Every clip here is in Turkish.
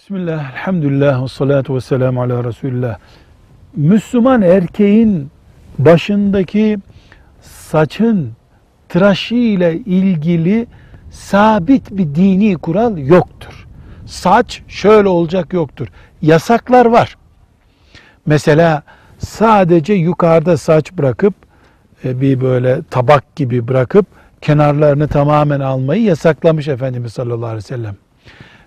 Bismillah, elhamdülillah, ve salatu ve selamu ala Resulullah. Müslüman erkeğin başındaki saçın tıraşı ile ilgili sabit bir dini kural yoktur. Saç şöyle olacak yoktur. Yasaklar var. Mesela sadece yukarıda saç bırakıp e, bir böyle tabak gibi bırakıp kenarlarını tamamen almayı yasaklamış Efendimiz sallallahu aleyhi ve sellem.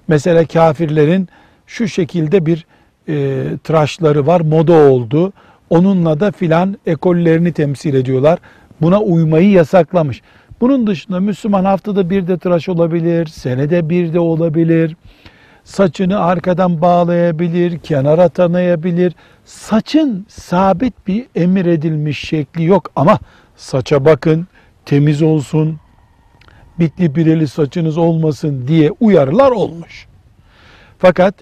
Mesela kafirlerin şu şekilde bir e, tıraşları var, moda oldu. Onunla da filan ekollerini temsil ediyorlar. Buna uymayı yasaklamış. Bunun dışında Müslüman haftada bir de tıraş olabilir, senede bir de olabilir. Saçını arkadan bağlayabilir, kenara tanıyabilir. Saçın sabit bir emir edilmiş şekli yok ama saça bakın, temiz olsun, bitli bireli saçınız olmasın diye uyarılar olmuş. Fakat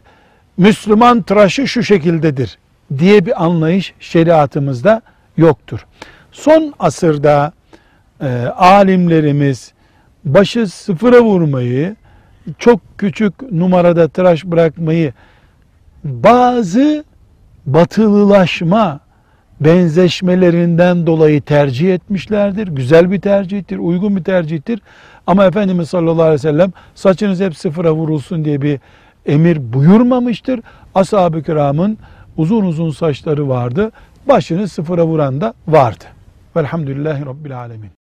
Müslüman tıraşı şu şekildedir diye bir anlayış şeriatımızda yoktur. Son asırda e, alimlerimiz başı sıfıra vurmayı, çok küçük numarada tıraş bırakmayı bazı batılılaşma benzeşmelerinden dolayı tercih etmişlerdir. Güzel bir tercihtir, uygun bir tercihtir. Ama Efendimiz sallallahu aleyhi ve sellem saçınız hep sıfıra vurulsun diye bir emir buyurmamıştır. Ashab-ı kiramın uzun uzun saçları vardı. Başını sıfıra vuran da vardı. Velhamdülillahi Rabbil alemin.